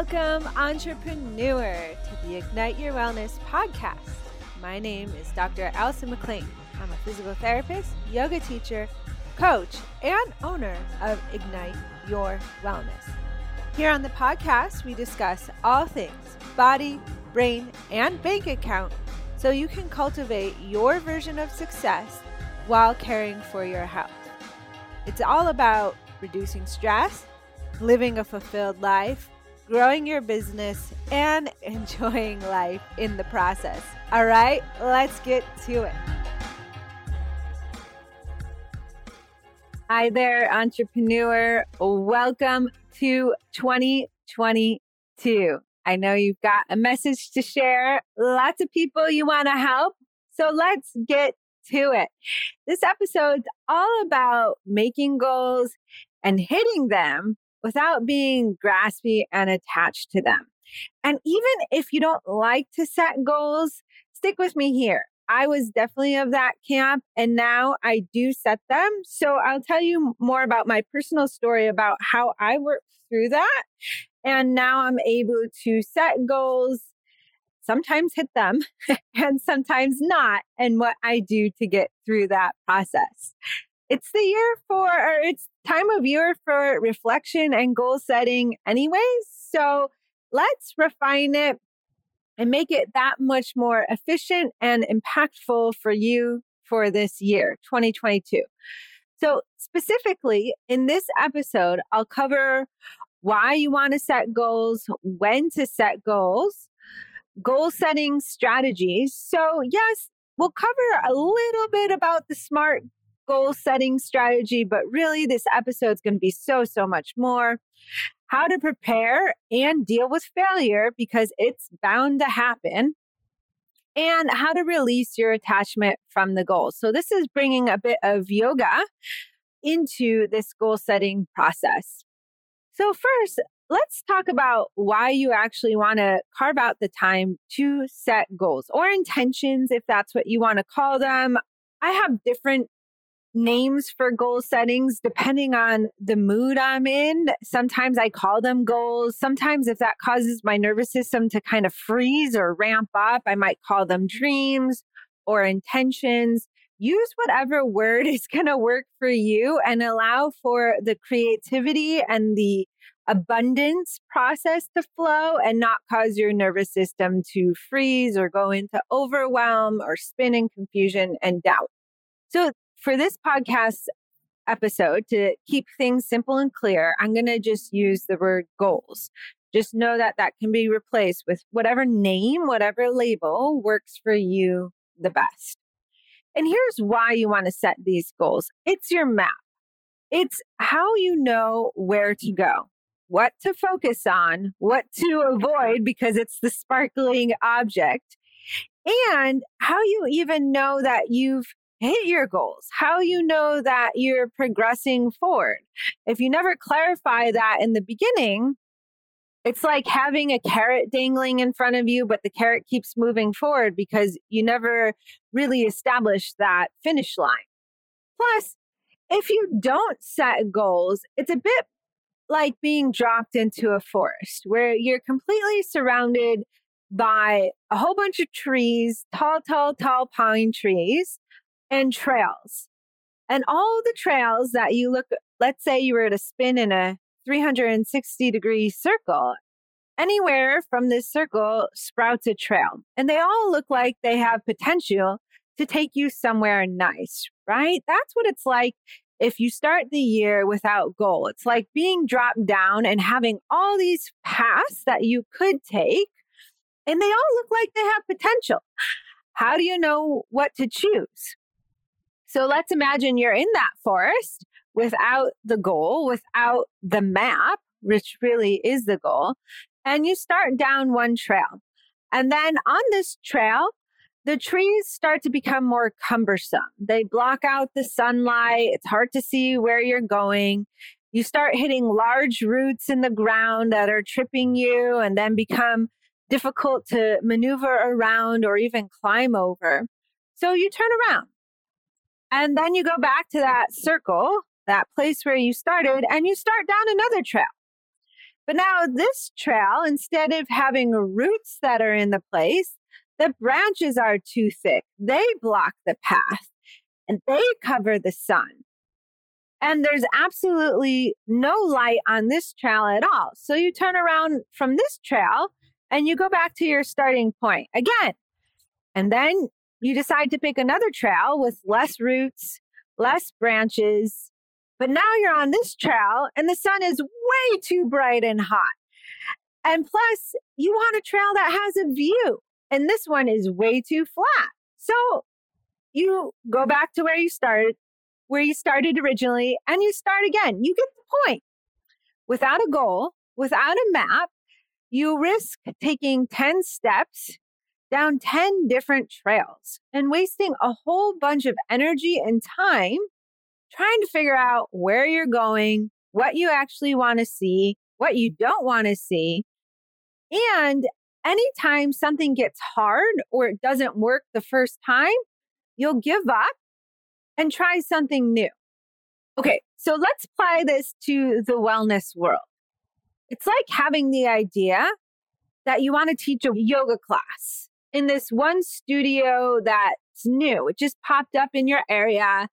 Welcome, entrepreneur, to the Ignite Your Wellness podcast. My name is Dr. Allison McLean. I'm a physical therapist, yoga teacher, coach, and owner of Ignite Your Wellness. Here on the podcast, we discuss all things body, brain, and bank account so you can cultivate your version of success while caring for your health. It's all about reducing stress, living a fulfilled life, growing your business, and enjoying life in the process. All right, let's get to it. Hi there, entrepreneur. Welcome to 2022. I know you've got a message to share, lots of people you want to help. So let's get to it. This episode's all about making goals and hitting them without being graspy and attached to them. And even if you don't like to set goals, stick with me here. I was definitely of that camp and now I do set them. So I'll tell you more about my personal story about how I worked through that. And now I'm able to set goals, sometimes hit them and sometimes not, and what I do to get through that process. It's the year for, or it's time of year for reflection and goal setting, anyways. So let's refine it and make it that much more efficient and impactful for you for this year, 2022. So, specifically in this episode, I'll cover why you want to set goals, when to set goals, goal setting strategies. So, yes, we'll cover a little bit about the SMART goal setting strategy, but really, this episode is going to be so, so much more how to prepare and deal with failure because it's bound to happen, and how to release your attachment from the goal. So, this is bringing a bit of yoga into this goal setting process. So, first, let's talk about why you actually want to carve out the time to set goals or intentions, if that's what you want to call them. I have different names for goal settings depending on the mood I'm in. Sometimes I call them goals. Sometimes, if that causes my nervous system to kind of freeze or ramp up, I might call them dreams or intentions. Use whatever word is going to work for you and allow for the creativity and the abundance process to flow and not cause your nervous system to freeze or go into overwhelm or spin in confusion and doubt. So, for this podcast episode, to keep things simple and clear, I'm going to just use the word goals. Just know that that can be replaced with whatever name, whatever label works for you the best. And here's why you want to set these goals it's your map, it's how you know where to go, what to focus on, what to avoid because it's the sparkling object, and how you even know that you've hit your goals, how you know that you're progressing forward. If you never clarify that in the beginning, it's like having a carrot dangling in front of you, but the carrot keeps moving forward because you never really establish that finish line. Plus, if you don't set goals, it's a bit like being dropped into a forest where you're completely surrounded by a whole bunch of trees, tall, tall, tall pine trees and trails. And all the trails that you look, let's say you were to spin in a 360 degree circle, anywhere from this circle sprouts a trail. And they all look like they have potential to take you somewhere nice, right? That's what it's like if you start the year without goal. It's like being dropped down and having all these paths that you could take, and they all look like they have potential. How do you know what to choose? So let's imagine you're in that forest without the goal, without the map, which really is the goal, and you start down one trail. And then on this trail, the trees start to become more cumbersome. They block out the sunlight. It's hard to see where you're going. You start hitting large roots in the ground that are tripping you and then become difficult to maneuver around or even climb over. So you turn around and then you go back to that circle, that place where you started, and you start down another trail. But now this trail, instead of having roots that are in the place, the branches are too thick. They block the path and they cover the sun. And there's absolutely no light on this trail at all. So you turn around from this trail and you go back to your starting point again. And then you decide to pick another trail with less roots, less branches. But now you're on this trail and the sun is way too bright and hot. And plus, you want a trail that has a view. And this one is way too flat. So you go back to where you started, where you started originally, and you start again. You get the point. Without a goal, without a map, you risk taking 10 steps down 10 different trails and wasting a whole bunch of energy and time trying to figure out where you're going, what you actually want to see, what you don't want to see. And anytime something gets hard or it doesn't work the first time, you'll give up and try something new. Okay, so let's apply this to the wellness world. It's like having the idea that you want to teach a yoga class in this one studio that's new. It just popped up in your area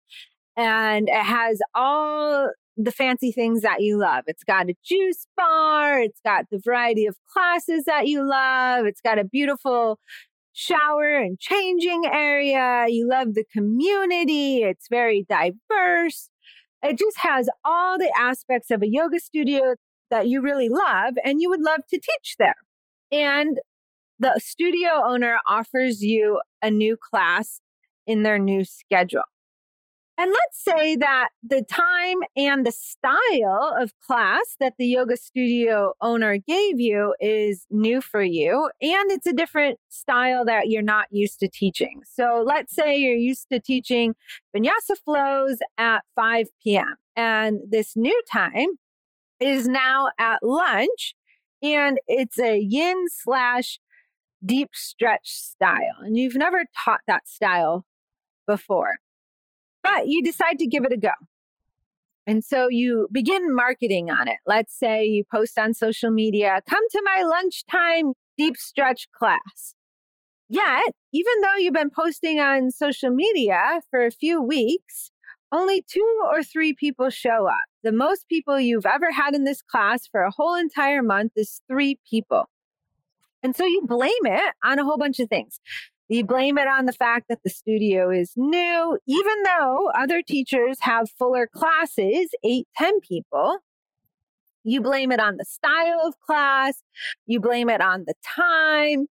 and it has all the fancy things that you love. It's got a juice bar, it's got the variety of classes that you love, it's got a beautiful shower and changing area. You love the community, it's very diverse. It just has all the aspects of a yoga studio that you really love and you would love to teach there. And the studio owner offers you a new class in their new schedule. And let's say that the time and the style of class that the yoga studio owner gave you is new for you, and it's a different style that you're not used to teaching. So let's say you're used to teaching vinyasa flows at 5 p.m., and this new time is now at lunch, and it's a yin slash deep stretch style, and you've never taught that style before but you decide to give it a go. And so you begin marketing on it. Let's say you post on social media, come to my lunchtime deep stretch class. Yet, even though you've been posting on social media for a few weeks, only two or three people show up. The most people you've ever had in this class for a whole entire month is three people. And so you blame it on a whole bunch of things. You blame it on the fact that the studio is new, even though other teachers have fuller classes, eight, ten people. You blame it on the style of class. You blame it on the time.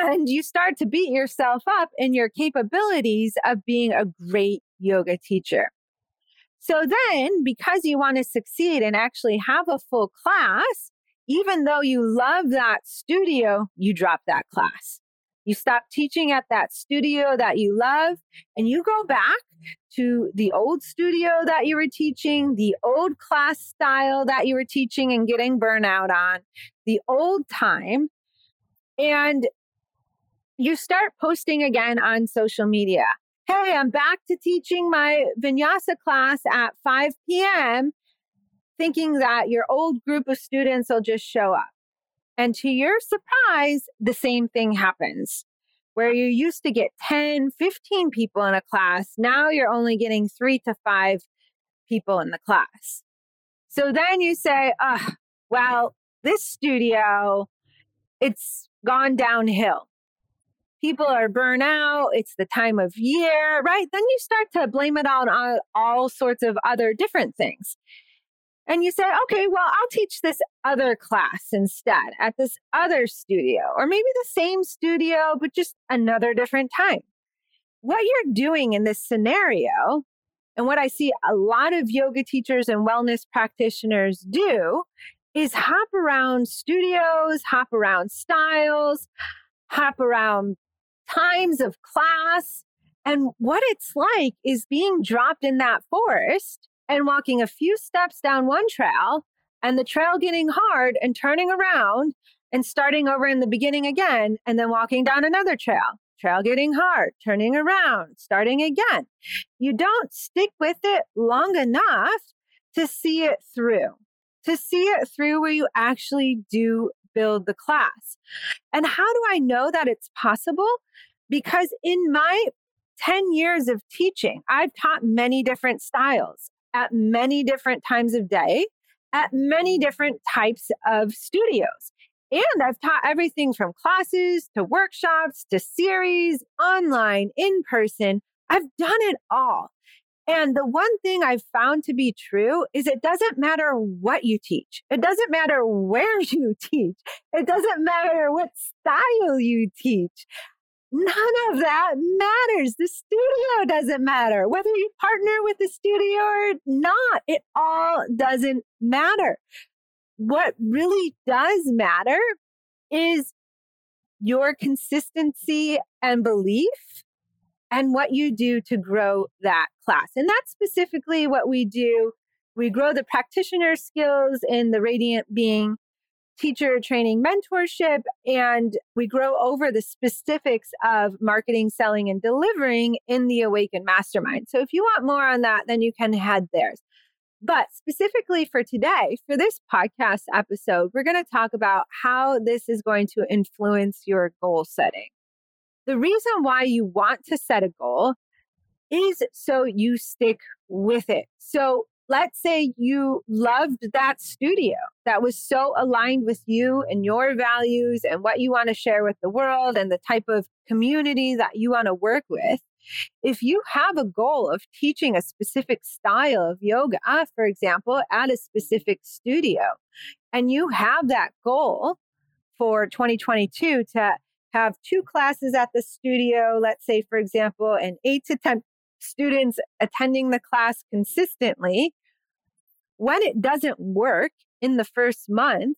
And you start to beat yourself up in your capabilities of being a great yoga teacher. So then, because you want to succeed and actually have a full class, even though you love that studio, you drop that class. You stop teaching at that studio that you love and you go back to the old studio that you were teaching, the old class style that you were teaching and getting burnout on, the old time. And you start posting again on social media. Hey, I'm back to teaching my vinyasa class at 5 p.m., thinking that your old group of students will just show up. And to your surprise, the same thing happens. Where you used to get 10, 15 people in a class, now you're only getting three to five people in the class. So then you say, oh, well, this studio, it's gone downhill. People are burnt out. It's the time of year, right? Then you start to blame it on all sorts of other different things and you say, okay, well, I'll teach this other class instead at this other studio, or maybe the same studio, but just another different time. What you're doing in this scenario, and what I see a lot of yoga teachers and wellness practitioners do, is hop around studios, hop around styles, hop around times of class. And what it's like is being dropped in that forest and walking a few steps down one trail and the trail getting hard and turning around and starting over in the beginning again and then walking down another trail trail getting hard turning around starting again you don't stick with it long enough to see it through to see it through where you actually do build the class. And how do I know that it's possible? Because in my 10 years of teaching, I've taught many different styles at many different times of day, at many different types of studios. And I've taught everything from classes to workshops to series, online, in person. I've done it all. And the one thing I've found to be true is it doesn't matter what you teach. It doesn't matter where you teach. It doesn't matter what style you teach. None of that matters. The studio doesn't matter. Whether you partner with the studio or not, it all doesn't matter. What really does matter is your consistency and belief and what you do to grow that class. And that's specifically what we do. We grow the practitioner skills in the Radiant Being teacher training mentorship, and we grow over the specifics of marketing, selling, and delivering in the Awaken Mastermind. So if you want more on that, then you can head there. But specifically for today, for this podcast episode, we're going to talk about how this is going to influence your goal setting. The reason why you want to set a goal is so you stick with it. So let's say you loved that studio that was so aligned with you and your values and what you want to share with the world and the type of community that you want to work with. If you have a goal of teaching a specific style of yoga, for example, at a specific studio, and you have that goal for 2022 to have two classes at the studio, let's say, for example, an eight to 10 students attending the class consistently, when it doesn't work in the first month,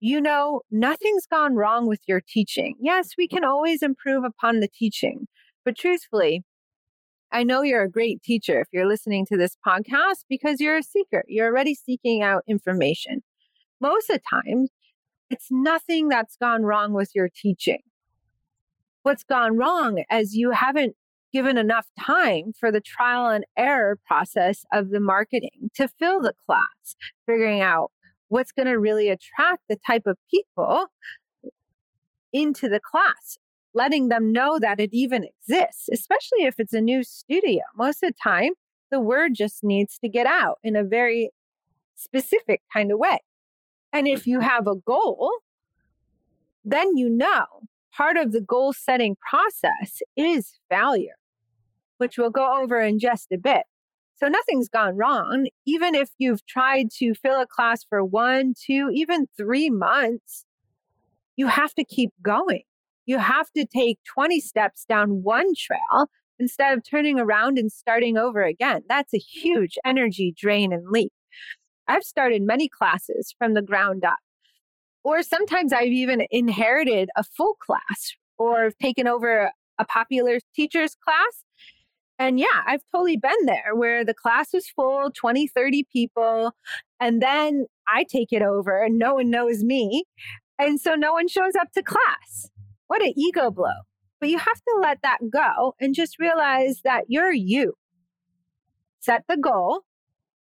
you know, nothing's gone wrong with your teaching. Yes, we can always improve upon the teaching, but truthfully, I know you're a great teacher if you're listening to this podcast because you're a seeker. You're already seeking out information. Most of the time, it's nothing that's gone wrong with your teaching what's gone wrong is you haven't given enough time for the trial and error process of the marketing to fill the class, figuring out what's going to really attract the type of people into the class, letting them know that it even exists, especially if it's a new studio. Most of the time, the word just needs to get out in a very specific kind of way. And if you have a goal, then you know part of the goal setting process is failure, which we'll go over in just a bit. So nothing's gone wrong. Even if you've tried to fill a class for one, two, even three months, you have to keep going. You have to take 20 steps down one trail instead of turning around and starting over again. That's a huge energy drain and leap. I've started many classes from the ground up or sometimes I've even inherited a full class or taken over a popular teacher's class. And yeah, I've totally been there where the class is full, 20, 30 people. And then I take it over and no one knows me. And so no one shows up to class. What an ego blow. But you have to let that go and just realize that you're you. Set the goal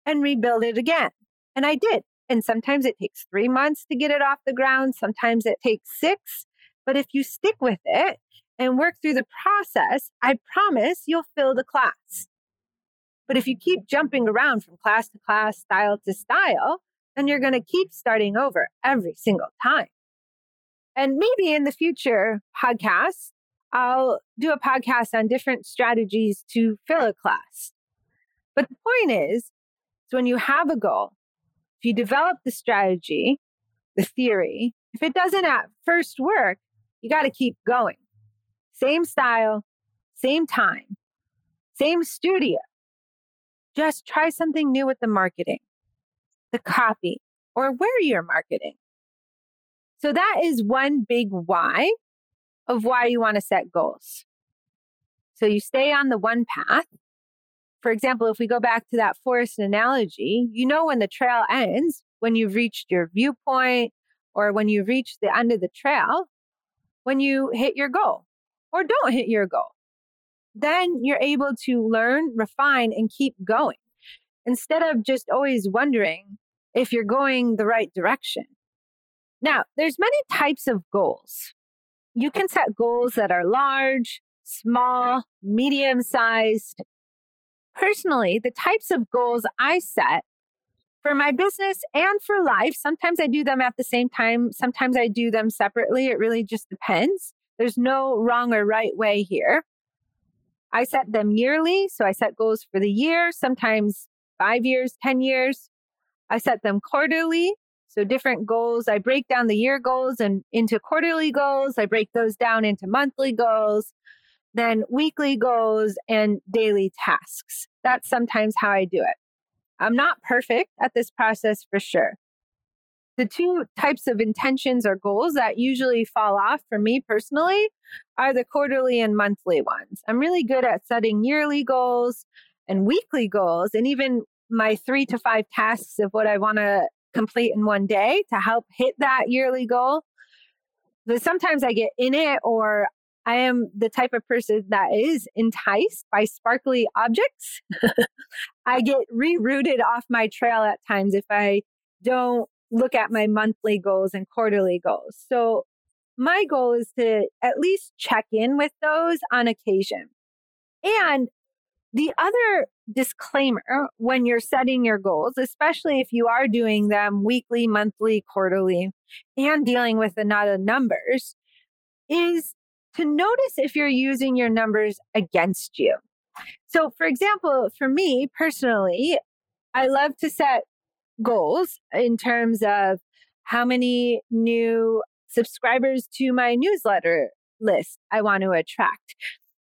and rebuild it again. And I did. And sometimes it takes three months to get it off the ground. Sometimes it takes six. But if you stick with it and work through the process, I promise you'll fill the class. But if you keep jumping around from class to class, style to style, then you're going to keep starting over every single time. And maybe in the future podcasts, I'll do a podcast on different strategies to fill a class. But the point is, is when you have a goal if you develop the strategy, the theory, if it doesn't at first work, you got to keep going. Same style, same time, same studio. Just try something new with the marketing, the copy, or where you're marketing. So that is one big why of why you want to set goals. So you stay on the one path for example, if we go back to that forest analogy, you know when the trail ends, when you've reached your viewpoint or when you reach the end of the trail, when you hit your goal or don't hit your goal. Then you're able to learn, refine, and keep going instead of just always wondering, if you're going the right direction. Now, there's many types of goals. You can set goals that are large, small, medium sized. Personally, the types of goals I set for my business and for life, sometimes I do them at the same time, sometimes I do them separately. It really just depends. There's no wrong or right way here. I set them yearly. So I set goals for the year, sometimes five years, 10 years. I set them quarterly. So different goals. I break down the year goals and into quarterly goals. I break those down into monthly goals, then weekly goals and daily tasks. That's sometimes how I do it. I'm not perfect at this process for sure. The two types of intentions or goals that usually fall off for me personally are the quarterly and monthly ones. I'm really good at setting yearly goals and weekly goals and even my three to five tasks of what I want to complete in one day to help hit that yearly goal. But sometimes I get in it or I am the type of person that is enticed by sparkly objects. I get rerouted off my trail at times if I don't look at my monthly goals and quarterly goals. So my goal is to at least check in with those on occasion. And the other disclaimer when you're setting your goals, especially if you are doing them weekly, monthly, quarterly, and dealing with a lot of numbers, is to notice if you're using your numbers against you. So, for example, for me personally, I love to set goals in terms of how many new subscribers to my newsletter list I want to attract,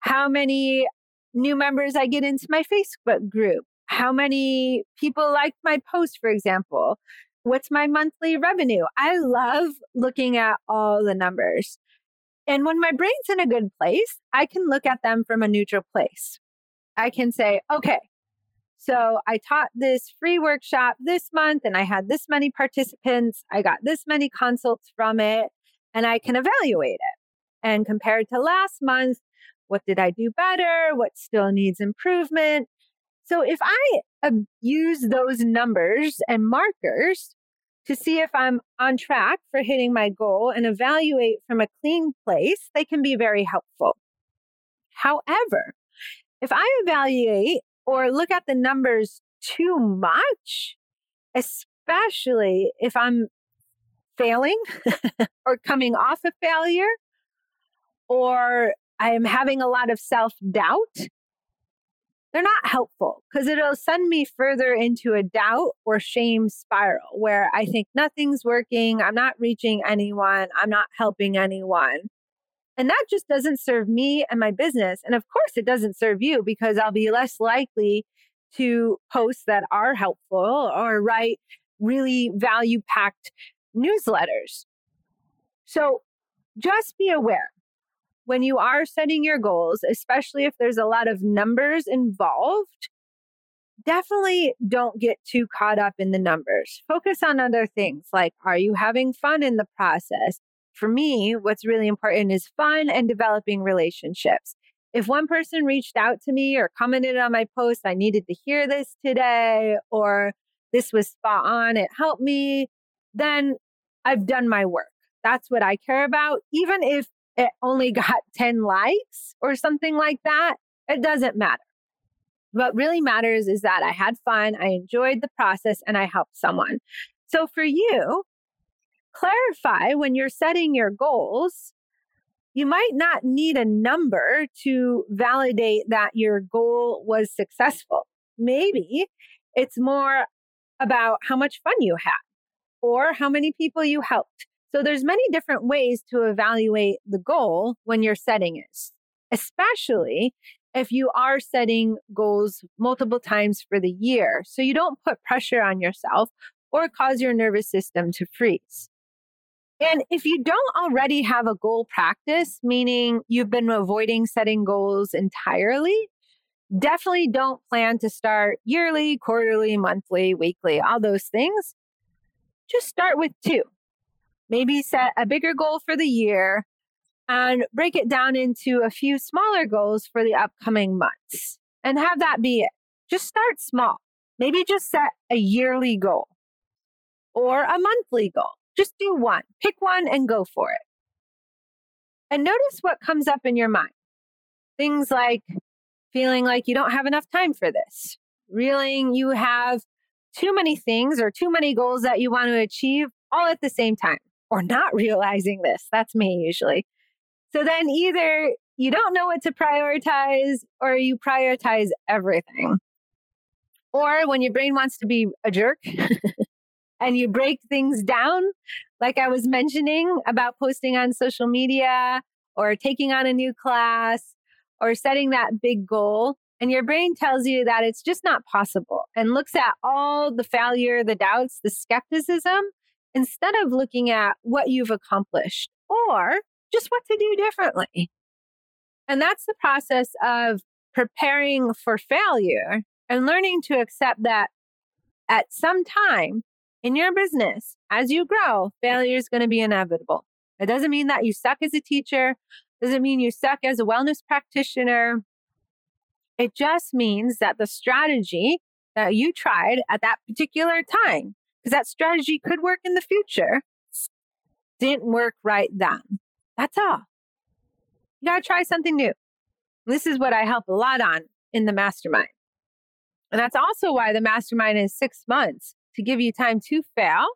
how many new members I get into my Facebook group, how many people like my post, for example. What's my monthly revenue? I love looking at all the numbers. And when my brain's in a good place, I can look at them from a neutral place. I can say, okay, so I taught this free workshop this month and I had this many participants. I got this many consults from it and I can evaluate it. And compared to last month, what did I do better? What still needs improvement? So if I uh, use those numbers and markers to see if I'm on track for hitting my goal and evaluate from a clean place, they can be very helpful. However, if I evaluate or look at the numbers too much, especially if I'm failing or coming off a failure, or I am having a lot of self doubt, they're not helpful because it'll send me further into a doubt or shame spiral where I think nothing's working, I'm not reaching anyone, I'm not helping anyone. And that just doesn't serve me and my business. And of course, it doesn't serve you because I'll be less likely to post that are helpful or write really value packed newsletters. So just be aware when you are setting your goals, especially if there's a lot of numbers involved, definitely don't get too caught up in the numbers. Focus on other things like are you having fun in the process? For me, what's really important is fun and developing relationships. If one person reached out to me or commented on my post, I needed to hear this today, or this was spot on, it helped me, then I've done my work. That's what I care about. Even if it only got 10 likes or something like that, it doesn't matter. What really matters is that I had fun, I enjoyed the process, and I helped someone. So for you, clarify when you're setting your goals. You might not need a number to validate that your goal was successful. Maybe it's more about how much fun you had or how many people you helped so there's many different ways to evaluate the goal when you're setting it, especially if you are setting goals multiple times for the year. So you don't put pressure on yourself or cause your nervous system to freeze. And if you don't already have a goal practice, meaning you've been avoiding setting goals entirely, definitely don't plan to start yearly, quarterly, monthly, weekly, all those things. Just start with two maybe set a bigger goal for the year and break it down into a few smaller goals for the upcoming months and have that be it. Just start small. Maybe just set a yearly goal. or a monthly goal. Just do one, pick one and go for it. And notice what comes up in your mind. Things like feeling like you don't have enough time for this, reeling you have too many things or too many goals that you want to achieve all at the same time, or not realizing this. That's me usually. So then either you don't know what to prioritize or you prioritize everything. Or when your brain wants to be a jerk and you break things down, like I was mentioning about posting on social media or taking on a new class or setting that big goal. And your brain tells you that it's just not possible and looks at all the failure, the doubts, the skepticism, instead of looking at what you've accomplished or just what to do differently. And that's the process of preparing for failure and learning to accept that at some time in your business, as you grow, failure is going to be inevitable. It doesn't mean that you suck as a teacher, doesn't mean you suck as a wellness practitioner. It just means that the strategy that you tried at that particular time, because that strategy could work in the future, didn't work right then. That's all. You got to try something new. This is what I help a lot on in the mastermind. And that's also why the mastermind is six months to give you time to fail,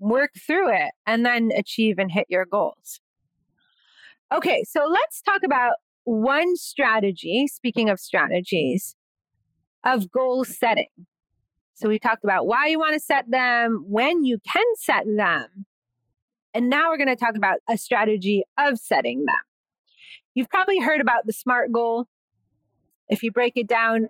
work through it, and then achieve and hit your goals. Okay, so let's talk about one strategy, speaking of strategies, of goal setting. So we talked about why you want to set them, when you can set them. And now we're going to talk about a strategy of setting them. You've probably heard about the SMART goal. If you break it down,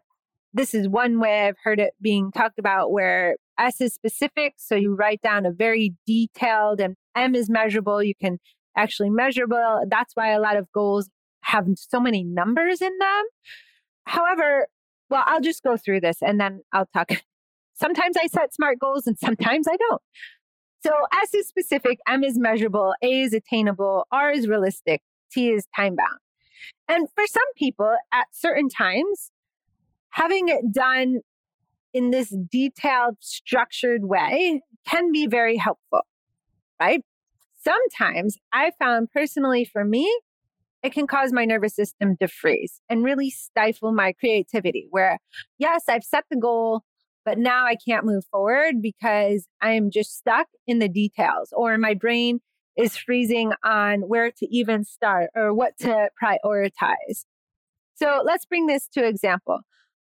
this is one way I've heard it being talked about where S is specific. So you write down a very detailed and M is measurable. You can actually measurable. That's why a lot of goals have so many numbers in them. However, well, I'll just go through this and then I'll talk. Sometimes I set SMART goals and sometimes I don't. So S is specific, M is measurable, A is attainable, R is realistic, T is time bound. And for some people at certain times, having it done in this detailed, structured way can be very helpful, right? Sometimes I found personally for me, it can cause my nervous system to freeze and really stifle my creativity. Where, yes, I've set the goal, but now I can't move forward because I'm just stuck in the details or my brain is freezing on where to even start or what to prioritize. So let's bring this to example.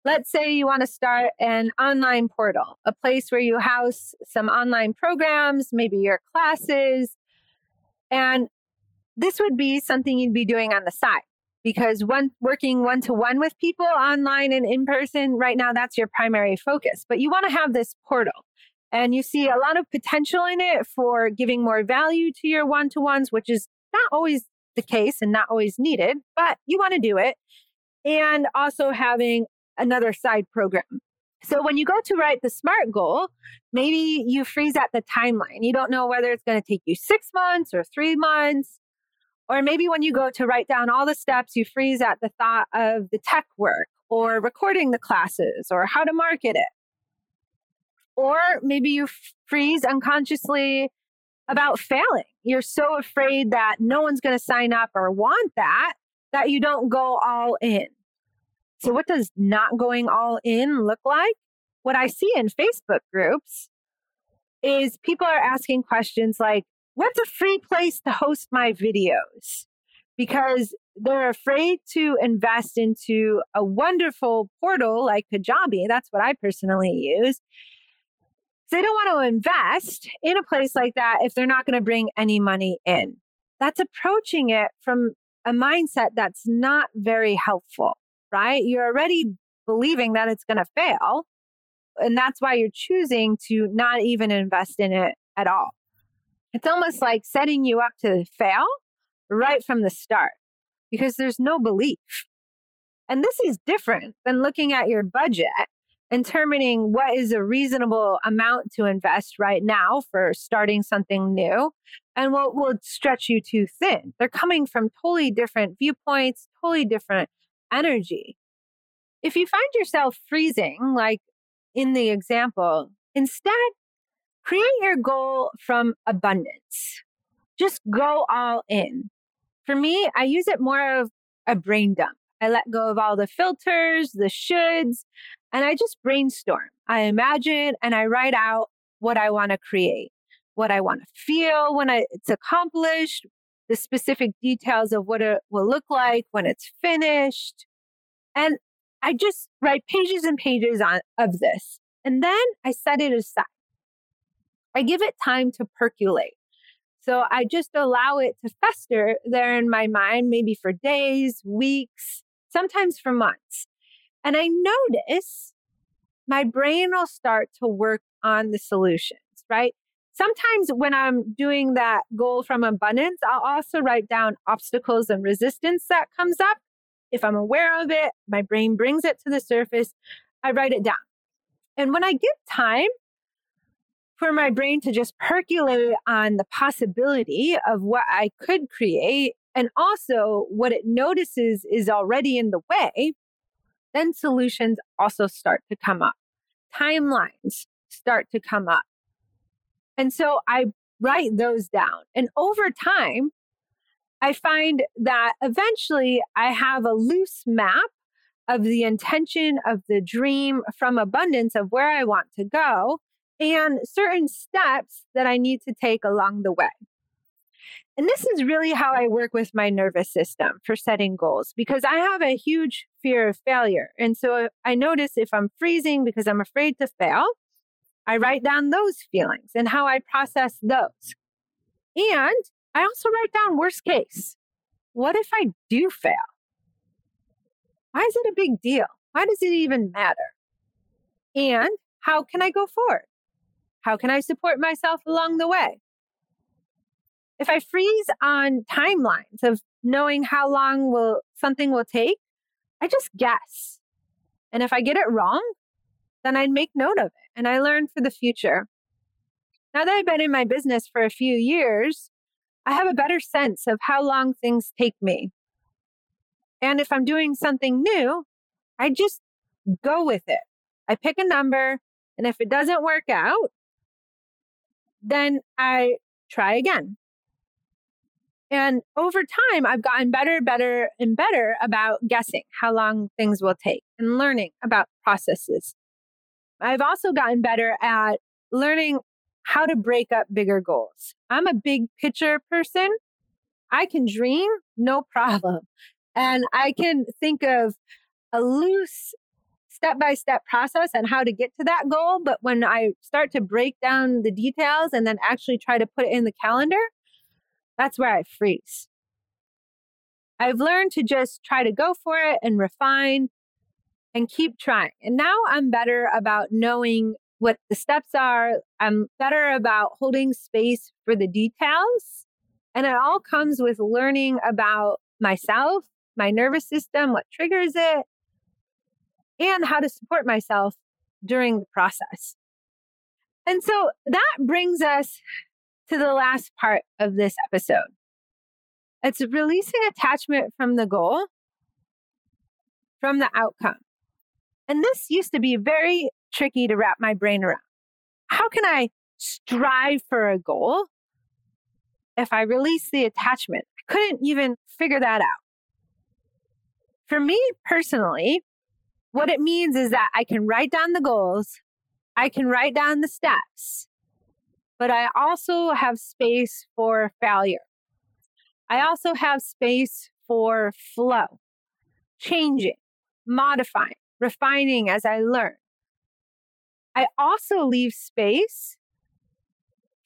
Let's say you want to start an online portal, a place where you house some online programs, maybe your classes. And this would be something you'd be doing on the side because one working one to one with people online and in person right now that's your primary focus but you want to have this portal and you see a lot of potential in it for giving more value to your one to ones which is not always the case and not always needed but you want to do it and also having another side program. So when you go to write the SMART goal, maybe you freeze at the timeline. You don't know whether it's going to take you six months or three months. Or maybe when you go to write down all the steps, you freeze at the thought of the tech work or recording the classes or how to market it. Or maybe you freeze unconsciously about failing. You're so afraid that no one's going to sign up or want that that you don't go all in. So, what does not going all in look like? What I see in Facebook groups is people are asking questions like, What's a free place to host my videos? Because they're afraid to invest into a wonderful portal like Kajabi. That's what I personally use. they don't want to invest in a place like that if they're not going to bring any money in. That's approaching it from a mindset that's not very helpful right? You're already believing that it's going to fail. And that's why you're choosing to not even invest in it at all. It's almost like setting you up to fail right from the start because there's no belief. And this is different than looking at your budget and determining what is a reasonable amount to invest right now for starting something new and what will stretch you too thin. They're coming from totally different viewpoints, totally different energy. If you find yourself freezing, like in the example, instead create your goal from abundance. Just go all in. For me, I use it more of a brain dump. I let go of all the filters, the shoulds, and I just brainstorm. I imagine and I write out what I want to create, what I want to feel when I, it's accomplished, the specific details of what it will look like when it's finished. And I just write pages and pages on, of this. And then I set it aside. I give it time to percolate. So I just allow it to fester there in my mind, maybe for days, weeks, sometimes for months. And I notice my brain will start to work on the solutions, right? Sometimes when I'm doing that goal from abundance, I'll also write down obstacles and resistance that comes up. If I'm aware of it, my brain brings it to the surface, I write it down. And when I give time for my brain to just percolate on the possibility of what I could create and also what it notices is already in the way, then solutions also start to come up. Timelines start to come up. And so I write those down. And over time, I find that eventually I have a loose map of the intention of the dream from abundance of where I want to go and certain steps that I need to take along the way. And this is really how I work with my nervous system for setting goals because I have a huge fear of failure. And so I notice if I'm freezing because I'm afraid to fail, I write down those feelings and how I process those. And I also write down worst case. What if I do fail? Why is it a big deal? Why does it even matter? And how can I go forward? How can I support myself along the way? If I freeze on timelines of knowing how long will something will take, I just guess. And if I get it wrong, then I'd make note of it and I learn for the future. Now that I've been in my business for a few years, I have a better sense of how long things take me. And if I'm doing something new, I just go with it. I pick a number, and if it doesn't work out, then I try again. And over time, I've gotten better, better, and better about guessing how long things will take and learning about processes. I've also gotten better at learning how to break up bigger goals. I'm a big picture person. I can dream, no problem. And I can think of a loose step by step process and how to get to that goal. But when I start to break down the details and then actually try to put it in the calendar, that's where I freeze. I've learned to just try to go for it and refine and keep trying. And now I'm better about knowing what the steps are. I'm better about holding space for the details. And it all comes with learning about myself, my nervous system, what triggers it, and how to support myself during the process. And so that brings us to the last part of this episode. It's releasing attachment from the goal, from the outcome. And this used to be very tricky to wrap my brain around. How can I strive for a goal if I release the attachment? I couldn't even figure that out. For me personally, what it means is that I can write down the goals, I can write down the steps, but I also have space for failure. I also have space for flow, changing, modifying, refining as I learn. I also leave space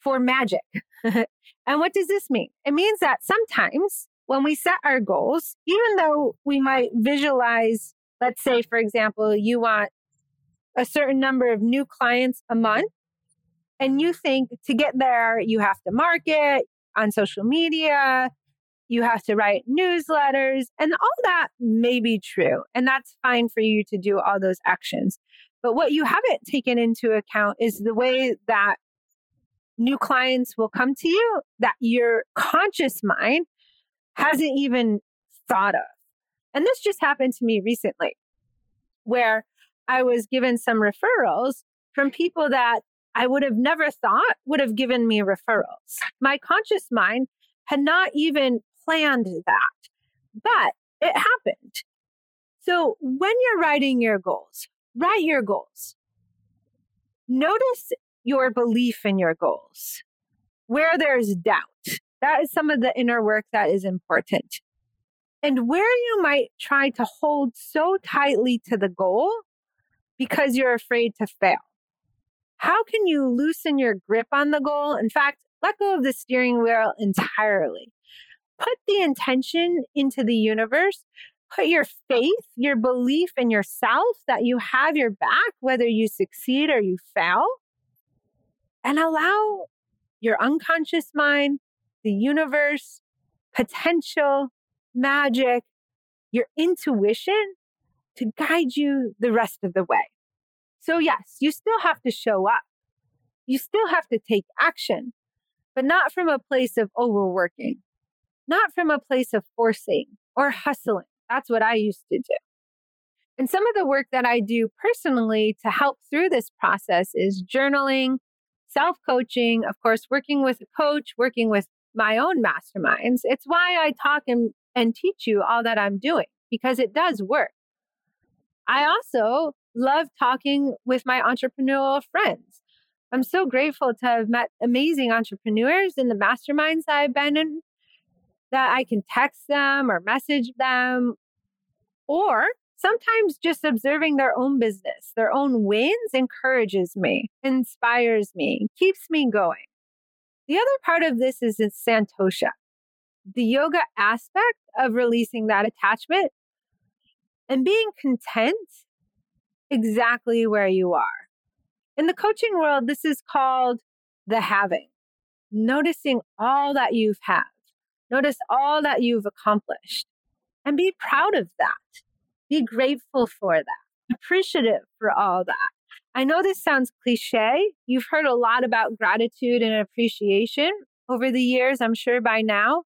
for magic. and what does this mean? It means that sometimes when we set our goals, even though we might visualize, let's say, for example, you want a certain number of new clients a month, and you think to get there, you have to market on social media, you have to write newsletters, and all that may be true. And that's fine for you to do all those actions. But what you haven't taken into account is the way that new clients will come to you that your conscious mind hasn't even thought of. And this just happened to me recently, where I was given some referrals from people that I would have never thought would have given me referrals. My conscious mind had not even planned that, but it happened. So when you're writing your goals, write your goals. Notice your belief in your goals. Where there's doubt, that is some of the inner work that is important. And where you might try to hold so tightly to the goal because you're afraid to fail. How can you loosen your grip on the goal? In fact, let go of the steering wheel entirely. Put the intention into the universe. Put your faith, your belief in yourself that you have your back, whether you succeed or you fail, and allow your unconscious mind, the universe, potential, magic, your intuition to guide you the rest of the way. So, yes, you still have to show up. You still have to take action, but not from a place of overworking, not from a place of forcing or hustling. That's what I used to do. And some of the work that I do personally to help through this process is journaling, self coaching, of course, working with a coach, working with my own masterminds. It's why I talk and, and teach you all that I'm doing because it does work. I also love talking with my entrepreneurial friends. I'm so grateful to have met amazing entrepreneurs in the masterminds I've been in that I can text them or message them, or sometimes just observing their own business, their own wins encourages me, inspires me, keeps me going. The other part of this is in Santosha, the yoga aspect of releasing that attachment and being content exactly where you are. In the coaching world, this is called the having, noticing all that you've had, notice all that you've accomplished, and be proud of that. Be grateful for that, appreciative for all that. I know this sounds cliche. You've heard a lot about gratitude and appreciation over the years, I'm sure by now,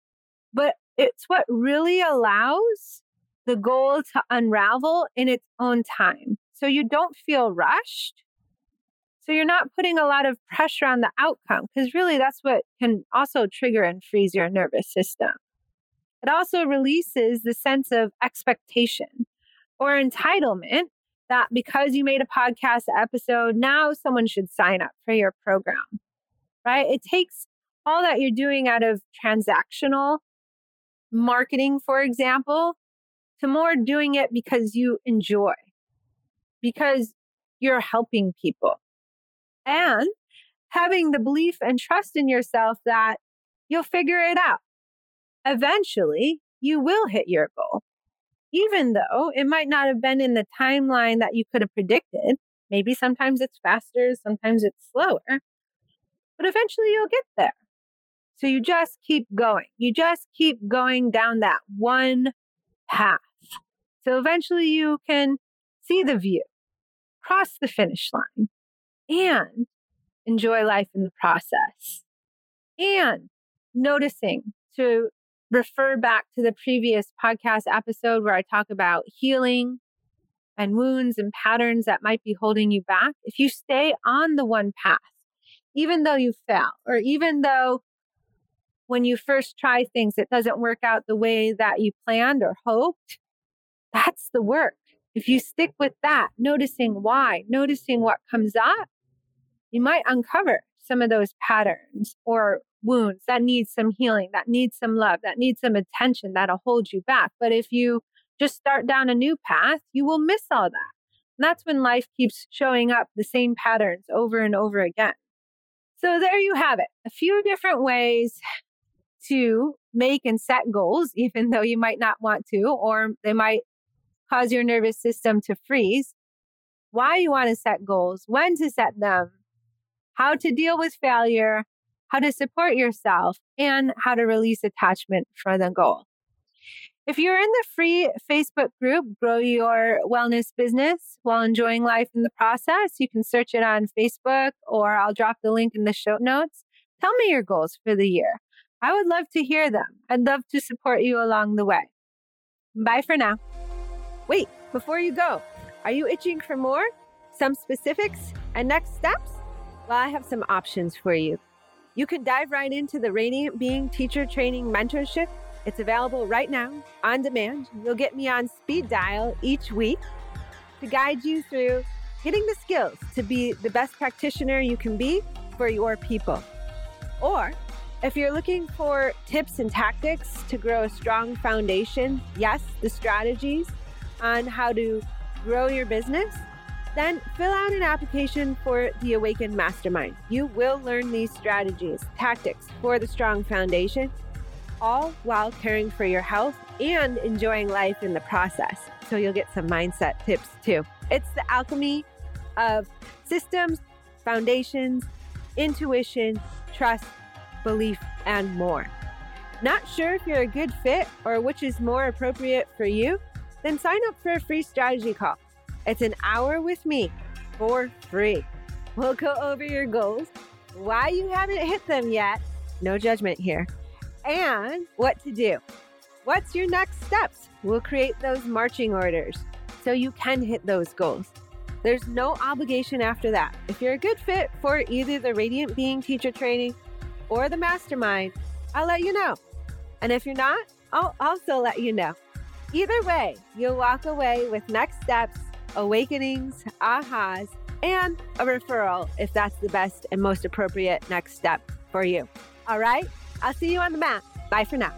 but it's what really allows the goal to unravel in its own time. So you don't feel rushed. So you're not putting a lot of pressure on the outcome because really that's what can also trigger and freeze your nervous system. It also releases the sense of expectation or entitlement that because you made a podcast episode, now someone should sign up for your program, right? It takes all that you're doing out of transactional marketing, for example, to more doing it because you enjoy, because you're helping people, and having the belief and trust in yourself that you'll figure it out. Eventually, you will hit your goal. Even though it might not have been in the timeline that you could have predicted, maybe sometimes it's faster, sometimes it's slower, but eventually you'll get there. So you just keep going. You just keep going down that one path. So eventually you can see the view, cross the finish line, and enjoy life in the process. And noticing to refer back to the previous podcast episode where I talk about healing and wounds and patterns that might be holding you back. If you stay on the one path, even though you fail, or even though when you first try things, it doesn't work out the way that you planned or hoped, that's the work. If you stick with that, noticing why, noticing what comes up, you might uncover some of those patterns or wounds that need some healing, that need some love, that need some attention that'll hold you back. But if you just start down a new path, you will miss all that. And that's when life keeps showing up the same patterns over and over again. So there you have it. A few different ways to make and set goals, even though you might not want to, or they might cause your nervous system to freeze. Why you want to set goals, when to set them, how to deal with failure, how to support yourself, and how to release attachment for the goal. If you're in the free Facebook group, Grow Your Wellness Business while enjoying life in the process, you can search it on Facebook or I'll drop the link in the show notes. Tell me your goals for the year. I would love to hear them. I'd love to support you along the way. Bye for now. Wait, before you go, are you itching for more? Some specifics and next steps? Well, I have some options for you. You can dive right into the Radiant Being Teacher Training Mentorship. It's available right now on demand. You'll get me on speed dial each week to guide you through getting the skills to be the best practitioner you can be for your people. Or if you're looking for tips and tactics to grow a strong foundation, yes, the strategies on how to grow your business, then fill out an application for the Awakened Mastermind. You will learn these strategies, tactics for the strong foundation, all while caring for your health and enjoying life in the process. So you'll get some mindset tips too. It's the alchemy of systems, foundations, intuition, trust, belief, and more. Not sure if you're a good fit or which is more appropriate for you? Then sign up for a free strategy call. It's an hour with me for free. We'll go over your goals, why you haven't hit them yet, no judgment here, and what to do. What's your next steps? We'll create those marching orders so you can hit those goals. There's no obligation after that. If you're a good fit for either the Radiant Being teacher training or the mastermind, I'll let you know. And if you're not, I'll also let you know. Either way, you'll walk away with next steps, awakenings, ahas, and a referral if that's the best and most appropriate next step for you. All right, I'll see you on the mat. Bye for now.